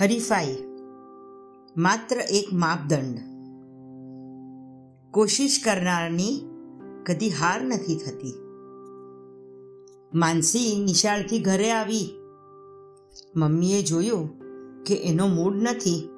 હરીફાઈ. માત્ર એક માપદંડ. કોશિશ કરનારની કદી હાર નથી થતી. માનસી નિશાળથી ઘરે આવી. મમ્મીએ જોયું કે એનો મૂડ નથી.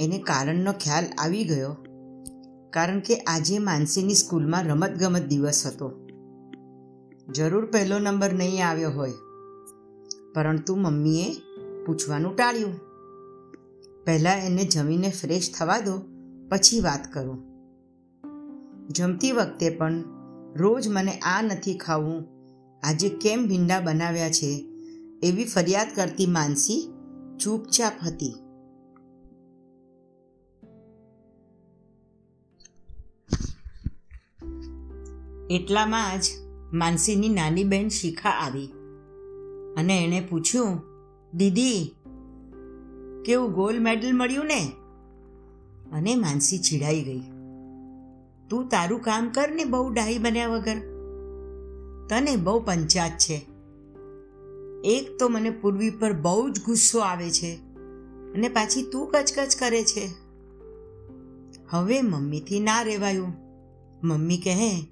એને કારણનો ખ્યાલ આવી ગયો, કારણ કે આજે માનસીની સ્કૂલમાં રમતગમત દિવસ હતો. જરૂર પહેલો નંબર નહીં આવ્યો હોય. પરંતુ મમ્મીએ પૂછવાનું ટાળ્યું. પહેલાં એને જમીને ફ્રેશ થવા દો, પછી વાત કરું. જમતી વખતે પણ રોજ મને આ નથી ખાવું. આજે કેમ ભીંડા બનાવ્યા છે? એવી ફરિયાદ કરતી માનસી ચૂપચાપ હતી. એટલામાં જ માનસીની નાની બહેન શિખા આવી અને એણે પૂછ્યું દીદી, કેવું ગોલ્ડ મેડલ મળ્યું ને? અને માનસી ચીડાઈ ગઈ. તું તારું કામ કર ને બહુ ડાહી બન્યા વગર. તને બહુ પંચાત છે. એક તો મને પૂર્વી પર બહુ જ ગુસ્સો આવે છે અને પાછી તું કચકચ કરે છે. હવે મમ્મીથી ના રહેવાયું મમ્મી કહે,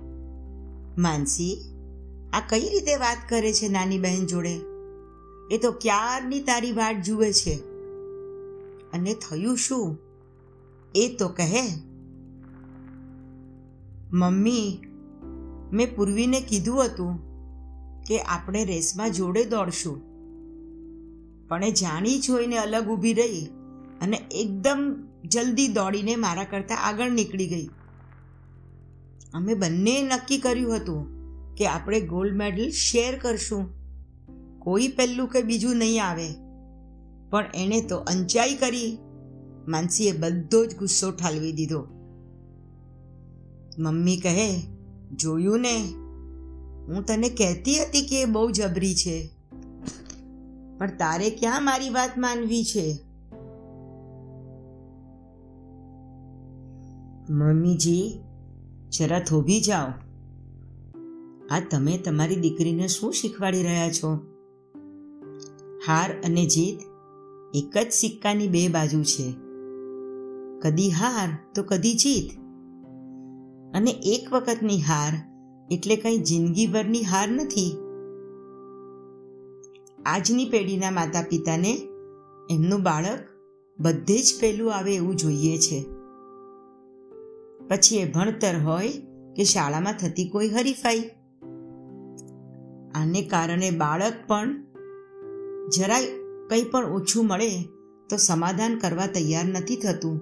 માનસી, આ કઈ રીતે વાત કરે છે નાની બહેન જોડે? એ તો ક્યારની તારી વાટ જુએ છે? અને થયું શું? એ તો કહે, મમ્મી, મેં પૂર્વીને કીધું હતું કે આપણે રેસમાં જોડે દોડશું. પણ એ જાણી જોઈને અલગ ઊભી રહી અને એકદમ જલ્દી દોડીને મારા કરતાં આગળ નીકળી ગઈ. અમે બંને નક્કી કર્યું હતું કે આપણે ગોલ્ડ મેડલ શેર કરશું. કોઈ પહેલું કે બીજું નહીં આવે. પણ એણે તો અંચાઈ કરી. માનસીએ બધો જ ગુસ્સો ઠાલવી દીધો. મમ્મી કહે, જોયું ને? હું તને કહેતી હતી કે એ બહુ જબરી છે. પણ તારે ક્યાં મારી વાત માનવી છે? મમ્મીજી, જરા થોભી જાઓ. આ તમે તમારી દીકરીને શું શીખવાડી રહ્યા છો? હાર અને જીત એક જ સિક્કાની બે બાજુ છે. કદી હાર તો કદી જીત. અને એક વખતની હાર એટલે કંઈ જિંદગીભરની હાર નથી. આજની પેઢીના માતા પિતાને એમનું બાળક બધે જ પહેલું આવે એવું જોઈએ છે. પછી એ ભણતર હોય કે શાળામાં થતી કોઈ હરીફાઈ. આને કારણે બાળક પણ જરાય કંઈ પણ ઓછું મળે તો સમાધાન કરવા તૈયાર નથી થતું.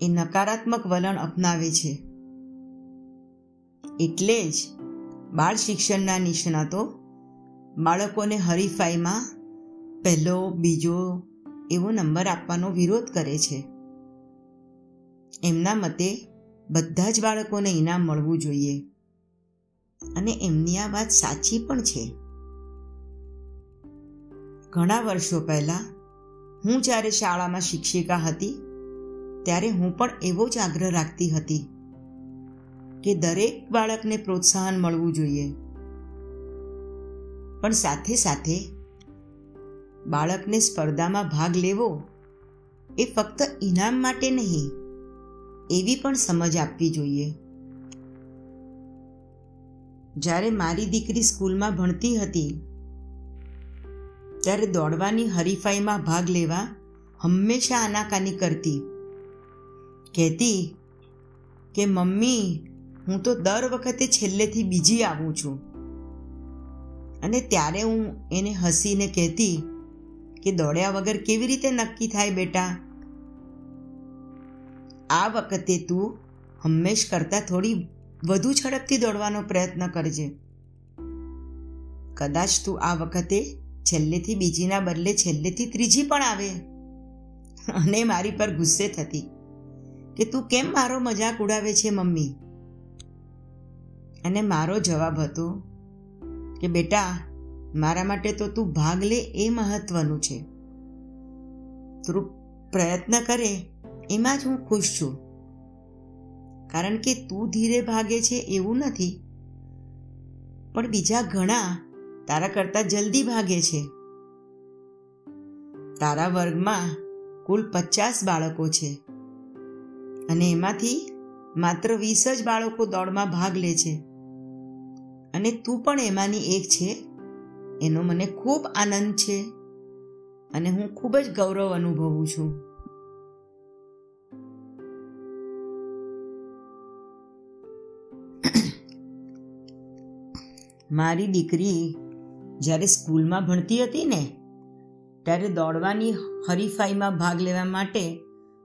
એ નકારાત્મક વલણ અપનાવે છે. એટલે જ બાળ શિક્ષણના નિષ્ણાતો બાળકોને હરીફાઈમાં પહેલો, બીજો એવો નંબર આપવાનો વિરોધ કરે છે. એમના મતે બધા જ બાળકોને ઇનામ મળવું જોઈએ. અને એમની આ વાત સાચી પણ છે. ઘણા વર્ષો પહેલાં હું જ્યારે શાળામાં શિક્ષિકા હતી, ત્યારે હું પણ એવો જ આગ્રહ રાખતી હતી કે દરેક બાળકને પ્રોત્સાહન મળવું જોઈએ. પણ સાથે સાથે બાળકને સ્પર્ધામાં ભાગ લેવો એ ફક્ત ઇનામ માટે નહીં, એવી પણ સમજ આપવી જોઈએ. જ્યારે મારી દીકરી સ્કૂલમાં ભણતી હતી ત્યારે દોડવાની હરીફાઈમાં ભાગ લેવા હંમેશા આનાકાની કરતી. કહેતી કે, મમ્મી, હું તો દર વખતે છેલ્લેથી બીજી આવું છું. અને ત્યારે હું એને હસીને કહેતી કે, દોડ્યા વગર કેવી રીતે નક્કી થાય બેટા? આ વખતે તું હંમેશ કરતાં થોડી વધુ ઝડપથી દોડવાનો પ્રયત્ન કરજે. કદાચ તું આ વખતે છેલ્લેથી બીજીના બદલે છેલ્લેથી ત્રીજી પણ આવે. અને મારી પર ગુસ્સે થતી કે તું કેમ મારો મજાક ઉડાવે છે, મમ્મી? અને મારો જવાબ હતો કે, બેટા, મારા માટે તો તું ભાગ લે એ મહત્વનું છે. તું પ્રયત્ન કરે, એમાં જ હું ખુશ છું. કારણ કે તું ધીરે ભાગે છે એવું નથી. પણ બીજા ઘણા તારા કરતાં જલ્દી ભાગે છે. તારા વર્ગમાં કુલ પચાસ બાળકો છે. અને એમાંથી માત્ર વીસ જ બાળકો દોડમાં ભાગ લે છે. અને તું પણ એમાંની એક છે. એનો મને ખૂબ આનંદ છે. અને હું ખૂબ જ ગૌરવ અનુભવું છું. મારી દીકરી જ્યારે સ્કૂલમાં ભણતી હતી ને, ત્યારે દોડવાની હરીફાઈમાં ભાગ લેવા માટે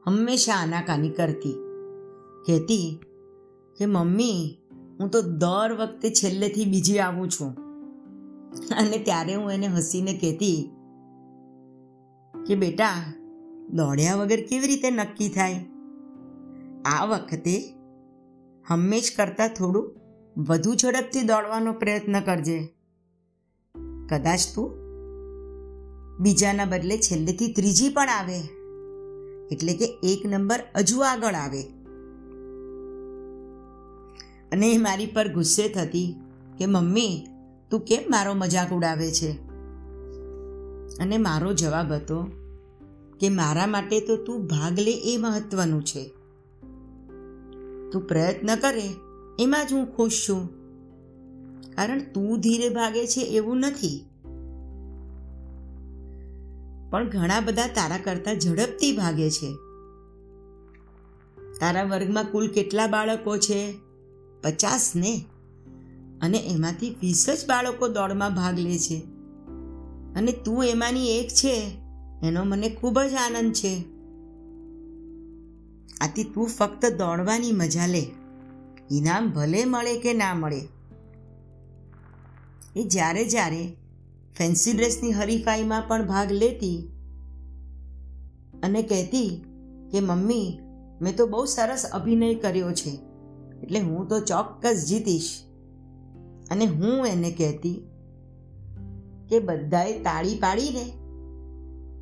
હંમેશા આનાકાની કરતી. કહેતી કે, મમ્મી, હું તો દર વખતે છેલ્લેથી બીજી આવું છું. અને ત્યારે હું એને હસીને કહેતી કે, બેટા, દોડ્યા વગર કેવી રીતે નક્કી થાય? આ વખતે હંમેશ કરતાં થોડું વધુ ઝડપથી દોડવાનો પ્રયત્ન કરજે. કદાચ તું બીજાના બદલે છેલ્લેથી ત્રીજી પણ આવે. એટલે કે એક નંબર હજુ આગળ આવે. અને એ મારી પર ગુસ્સે થતી કે, મમ્મી, તું કેમ મારો મજાક ઉડાવે છે? અને મારો જવાબ હતો કે, મારા માટે તો તું ભાગ લે એ મહત્વનું છે. તું પ્રયત્ન કરે, એમાં જ હું ખુશ છું. કારણ તું ધીરે ભાગે છે એવું નથી. પણ ઘણા બધા તારા કરતા ઝડપથી ભાગે છે. તારા વર્ગમાં કુલ કેટલા બાળકો છે? પચાસ ને? અને એમાંથી વીસ જ બાળકો દોડમાં ભાગ લે છે. અને તું એમાંની એક છે. એનો મને ખૂબ જ આનંદ છે. આથી તું ફક્ત દોડવાની મજા લે. ઇનામ ભલે મળે કે ના મળે. એ જ્યારે જ્યારે ફેન્સી ડ્રેસની હરીફાઈમાં પણ ભાગ લેતી અને કહેતી કે, મમ્મી, મેં તો બહુ સરસ અભિનય કર્યો છે, એટલે હું તો ચોક્કસ જીતીશ. અને હું એને કહેતી કે, બધાએ તાળી પાડીને,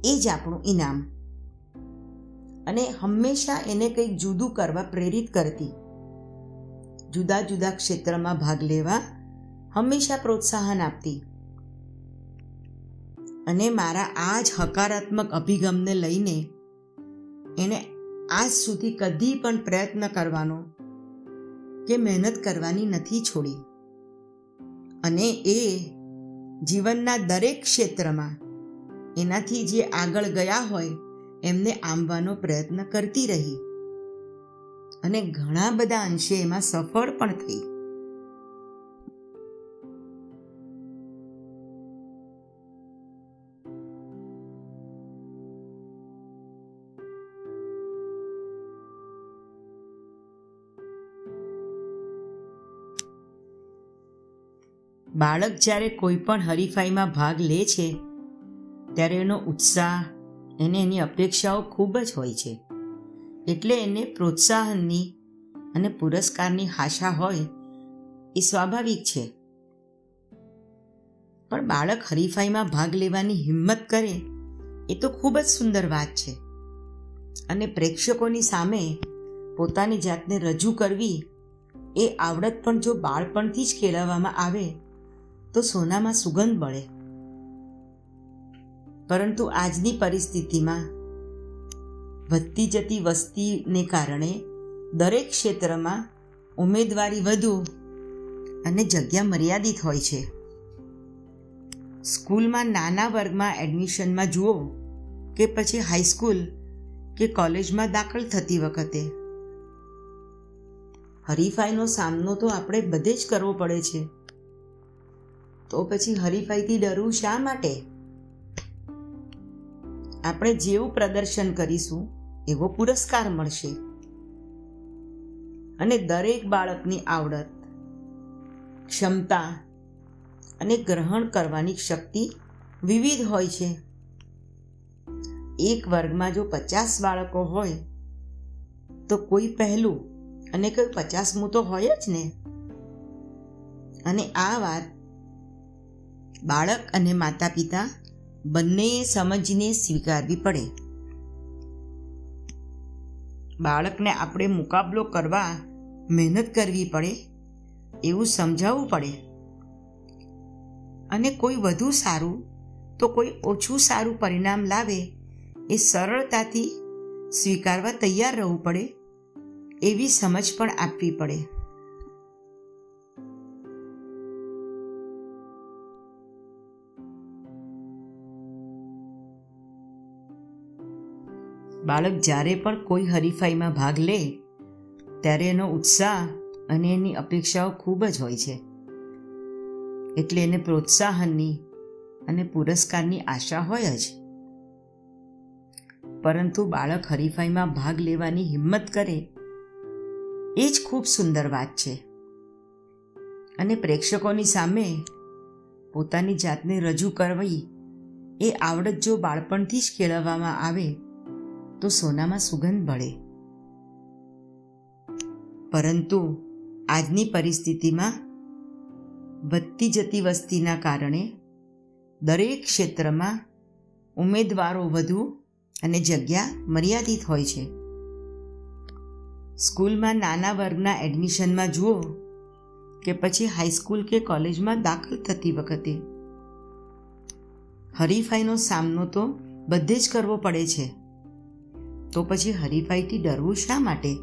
એ જ આપણું ઇનામ. અને હંમેશા એને કંઈક જુદું કરવા પ્રેરિત કરતી. જુદા જુદા ક્ષેત્રમાં ભાગ લેવા હંમેશા પ્રોત્સાહન આપતી. અને મારા આ જ હકારાત્મક અભિગમને લઈને એણે આજ સુધી કદી પણ પ્રયત્ન કરવાનો કે મહેનત કરવાની નથી છોડી. અને એ જીવનના દરેક ક્ષેત્રમાં એનાથી જે આગળ ગયા હોય એમને આંબવાનો પ્રયત્ન કરતી રહી. અને ઘણા બધા અંશે એમાં સફળ પણ થઈ. બાળક જ્યારે કોઈ પણ હરીફાઈમાં ભાગ લે છે, ત્યારે એનો ઉત્સાહ એને એની અપેક્ષાઓ ખૂબ જ હોય છે. એટલે એને પ્રોત્સાહનની અને પુરસ્કારની આશા હોય એ સ્વાભાવિક છે. પણ બાળક હરીફાઈમાં ભાગ લેવાની હિંમત કરે એ તો ખૂબ જ સુંદર વાત છે. અને પ્રેક્ષકોની સામે પોતાની જાતને રજૂ કરવી એ આવડત પણ જો બાળપણથી જ કેળવવામાં આવે તો સોનામાં સુગંધ મળે પરંતુ આજની પરિસ્થિતિમાં વધતી જતી વસ્તીને કારણે દરેક ક્ષેત્રમાં ઉમેદવારી વધુ અને જગ્યા મર્યાદિત હોય છે. સ્કૂલમાં નાના વર્ગમાં એડમિશનમાં જુઓ કે પછી હાઈસ્કૂલ કે કોલેજમાં દાખલ થતી વખતે. હરીફાઈનો સામનો તો આપણે બધે જ કરવો પડે છે. તો પછી હરીફાઈથી ડરવું શા માટે? આપણે જેવું પ્રદર્શન કરીશું, એવો પુરસ્કાર મળશે. અને દરેક બાળકની આવડત, ક્ષમતા અને ગ્રહણ કરવાની શક્તિ વિવિધ હોય છે. એક વર્ગમાં જો પચાસ બાળકો હોય, તો કોઈ પહેલું અને કોઈ પચાસમું તો હોય જ ને? અને આ વાત બાળક અને માતા પિતા બંનેએ સમજીને સ્વીકારવી પડે. બાળકને આપણે મુકાબલો કરવા મહેનત કરવી પડે, એવું સમજાવવું પડે. અને કોઈ વધુ સારું તો કોઈ ઓછું સારું પરિણામ લાવે એ સરળતાથી સ્વીકારવા તૈયાર રહેવું પડે, એવી સમજ પણ આપવી પડે. બાળક જ્યારે પણ કોઈ હરીફાઈમાં ભાગ લે, ત્યારે એનો ઉત્સાહ અને એની અપેક્ષાઓ ખૂબ જ હોય છે. એટલે એને પ્રોત્સાહનની અને પુરસ્કારની આશા હોય જ. પરંતુ બાળક હરીફાઈમાં ભાગ લેવાની હિંમત કરે, એ જ ખૂબ સુંદર વાત છે. અને પ્રેક્ષકોની સામે પોતાની જાતને રજૂ કરવી એ આવડત જો બાળપણથી જ કેળવવામાં આવે તો સોનામાં સુગંધ ભળે પરંતુ આજની પરિસ્થિતિમાં વધતી જતી વસ્તીના કારણે દરેક ક્ષેત્રમાં ઉમેદવારો વધુ અને જગ્યા મર્યાદિત હોય છે. સ્કૂલમાં નાના વર્ગના એડમિશનમાં જુઓ કે પછી હાઈસ્કૂલ કે કોલેજમાં દાખલ થતી વખતે હરીફાઈનો સામનો તો બધે જ કરવો પડે છે. તો પછી હરીફાઈથી ડરવું શા માટે?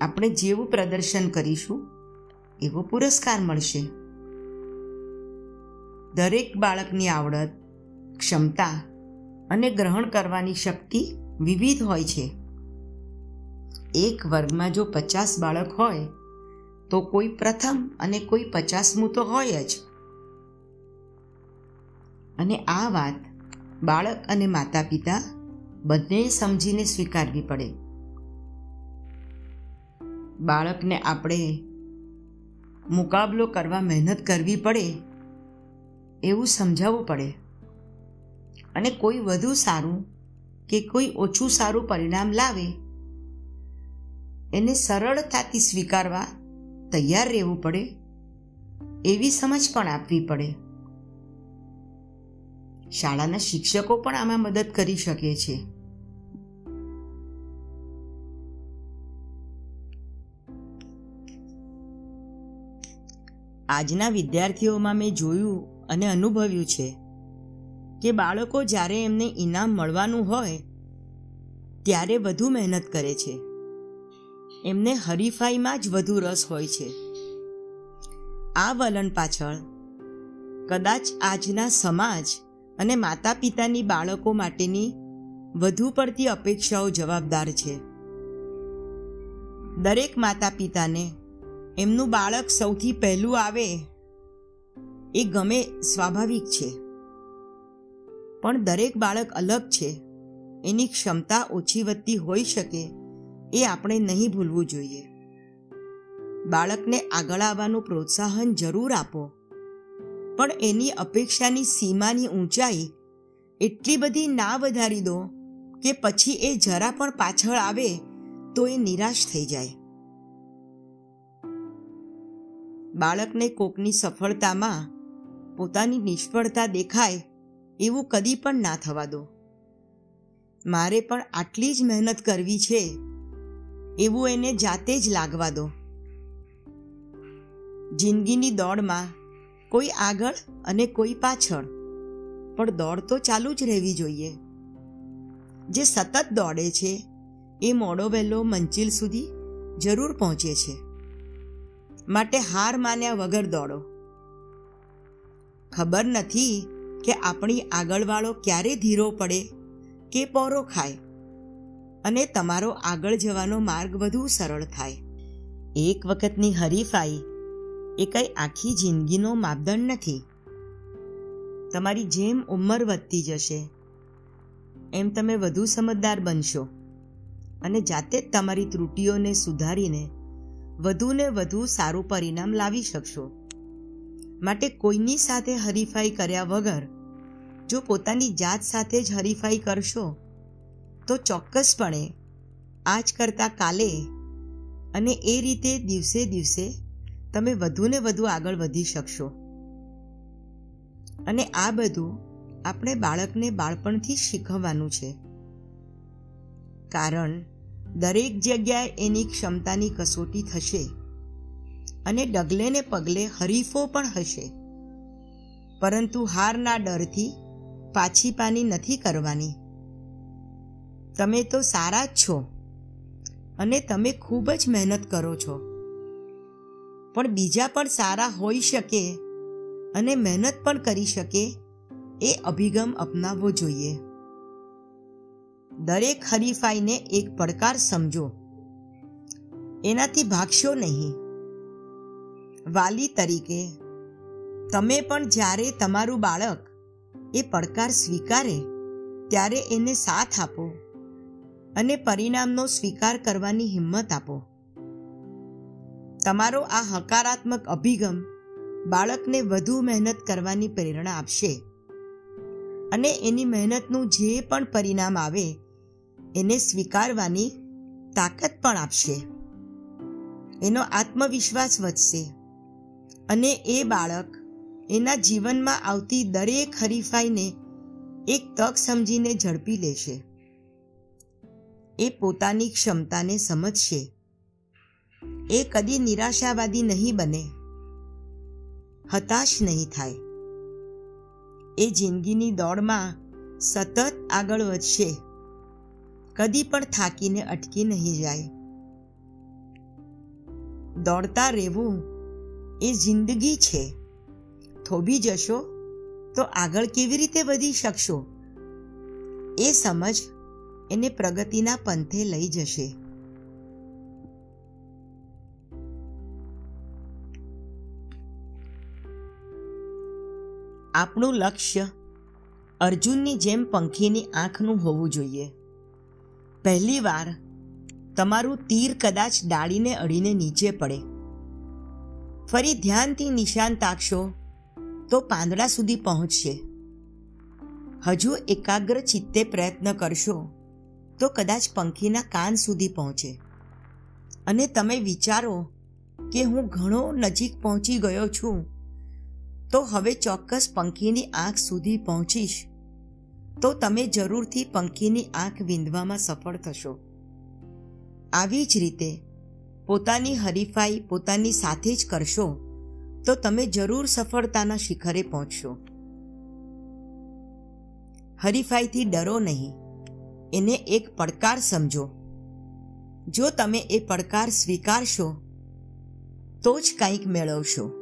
આપણે જેવું પ્રદર્શન કરીશું, એવો પુરસ્કાર મળશે. દરેક બાળકની આવડત, ક્ષમતા અને ગ્રહણ કરવાની શક્તિ વિવિધ હોય છે. એક વર્ગમાં જો પચાસ બાળક હોય, તો કોઈ પ્રથમ અને કોઈ પચાસમું તો હોય જ. અને આ વાત બાળક અને માતા પિતા બંને સમજીને સ્વીકારવી પડે. બાળકને આપણે મુકાબલો કરવા મહેનત કરવી પડે એવું સમજાવવું પડે. અને કોઈ વધુ સારું કે કોઈ ઓછું સારું પરિણામ લાવે, એને સરળતાથી સ્વીકારવા તૈયાર રહેવું પડે, એવી સમજ પણ આપવી પડે. શાળાના શિક્ષકો પણ આમાં મદદ કરી શકે છે. આજના વિદ્યાર્થીઓમાં મેં જોયું અને અનુભવ્યું છે કે બાળકો જ્યારે એમને ઇનામ મળવાનું હોય, ત્યારે વધુ મહેનત કરે છે. એમને હરીફાઈમાં જ વધુ રસ હોય છે. આ વલણ પાછળ કદાચ આજના સમાજ અને માતા પિતાની બાળકો માટેની વધુ પડતી અપેક્ષાઓ જવાબદાર છે. દરેક માતા પિતાને એમનું બાળક સૌથી પહેલું આવે એ ગમે સ્વાભાવિક છે. પણ દરેક બાળક અલગ છે. એની ક્ષમતા ઓછી વધતી હોઈ શકે એ આપણે નહીં ભૂલવું જોઈએ. બાળકને આગળ આવવાનું પ્રોત્સાહન જરૂર આપો. પણ એની અપેક્ષાની સીમાની ઊંચાઈ એટલી બધી ના વધારી દો કે પછી એ જરા પણ પાછળ આવે તો એ નિરાશ થઈ જાય. બાળકને કોકની સફળતામાં પોતાની નિષ્ફળતા દેખાય એવું કદી પણ ના થવા દો. મારે પણ આટલી જ મહેનત કરવી છે એવું એને જાતે જ લાગવા દો. જિંદગીની દોડમાં કોઈ આગળ અને કોઈ પાછળ. પણ દોડ તો ચાલુ જ રહેવી જોઈએ. જે સતત દોડે છે, એ મોડો વહેલો મંચિલ સુધી જરૂર પહોંચે છે. માટે હાર માન્યા વગર દોડો. ખબર નથી કે આપણી આગળવાળો ક્યારે ધીરો પડે કે પોરો ખાય. અને તમારો આગળ જવાનો માર્ગ વધુ સરળ થાય. એક વખતની હરીફાઈ એ કંઈ આખી જિંદગીનો માપદંડ નથી. તમારી જેમ ઉંમર વધતી જશે, એમ તમે વધુ સમજદાર બનશો. અને જાતે જ તમારી ત્રુટીઓને સુધારીને વધુને વધુ સારું પરિણામ લાવી શકશો. માટે કોઈની સાથે હરીફાઈ કર્યા વગર, જો પોતાની જાત સાથે જ હરીફાઈ કરશો, તો ચોક્કસપણે આજ કરતાં કાલે અને એ રીતે દિવસે દિવસે તમે વધુને વધુ આગળ વધી શકશો. અને આ બધું આપણે બાળકને બાળપણથી શીખવવાનું છે. કારણ દરેક જગ્યાએ એની ક્ષમતાની કસોટી થશે અને ડગલે ને પગલે હરીફો પણ હશે. પરંતુ હારના ડરથી પાછી પાની નથી કરવાની. તમે તો સારા જ છો અને તમે ખૂબ જ મહેનત કરો છો. પણ બીજા પણ સારા હોઈ શકે અને મહેનત પણ કરી શકે એ અભિગમ અપનાવવો જોઈએ. દરેક હરીફાઈને એક પડકાર સમજો. એનાથી ભાગશો નહીં. વાલી તરીકે, તમે પણ જ્યારે તમારું બાળક એ પડકાર સ્વીકારે, ત્યારે એને સાથ આપો અને પરિણામનો સ્વીકાર કરવાની હિંમત આપો. તમારો આ હકારાત્મક અભિગમ બાળકને વધુ મહેનત કરવાની પ્રેરણા આપશે. અને એની મહેનતનું જે પણ પરિણામ આવે, એને સ્વીકારવાની તાકાત પણ આપશે. એનો આત્મવિશ્વાસ વધશે. અને એ બાળક એના જીવનમાં આવતી દરેક હરીફાઈને એક તક સમજીને ઝડપી લેશે. એ પોતાની ક્ષમતાને સમજશે. એ કદી નિરાશાવાદી નહીં બને. હતાશ નહીં થાય. એ જિંદગીની દોડમાં સતત આગળ વધશે. કદી પણ થાકીને અટકી નહીં જાય. દોડતા રહેવું એ જિંદગી છે. થોભી જશો તો આગળ કેવી રીતે વધી શકશો? એ સમજ એને પ્રગતિના પંથે લઈ જશે. આપણું લક્ષ્ય અર્જુનની જેમ પંખીની આંખનું હોવું જોઈએ. પહેલી વાર તમારું તીર કદાચ ડાળીને અડીને નીચે પડે. ફરી ધ્યાનથી નિશાન તાકશો તો પાંદડા સુધી પહોંચશે. હજુ એકાગ્ર ચિત્તે પ્રયત્ન કરશો તો કદાચ પંખીના કાન સુધી પહોંચે. અને તમે વિચારો કે હું ઘણો નજીક પહોંચી ગયો છું તો હવે ચોક્કસ પંખીની આંખ સુધી પહોંચીશ. તો તમે જરૂરથી પંખીની આંખ વિંધવામાં સફળ થશો. આવી જ રીતે, પોતાની હરીફાઈ પોતાની સાથે જ કરશો, તો તમે જરૂર સફળતાના શિખરે પહોંચશો. હરીફાઈથી ડરો નહીં. એને એક પડકાર સમજો. જો તમે એ પડકાર સ્વીકારશો, તો જ કંઈક મેળવશો.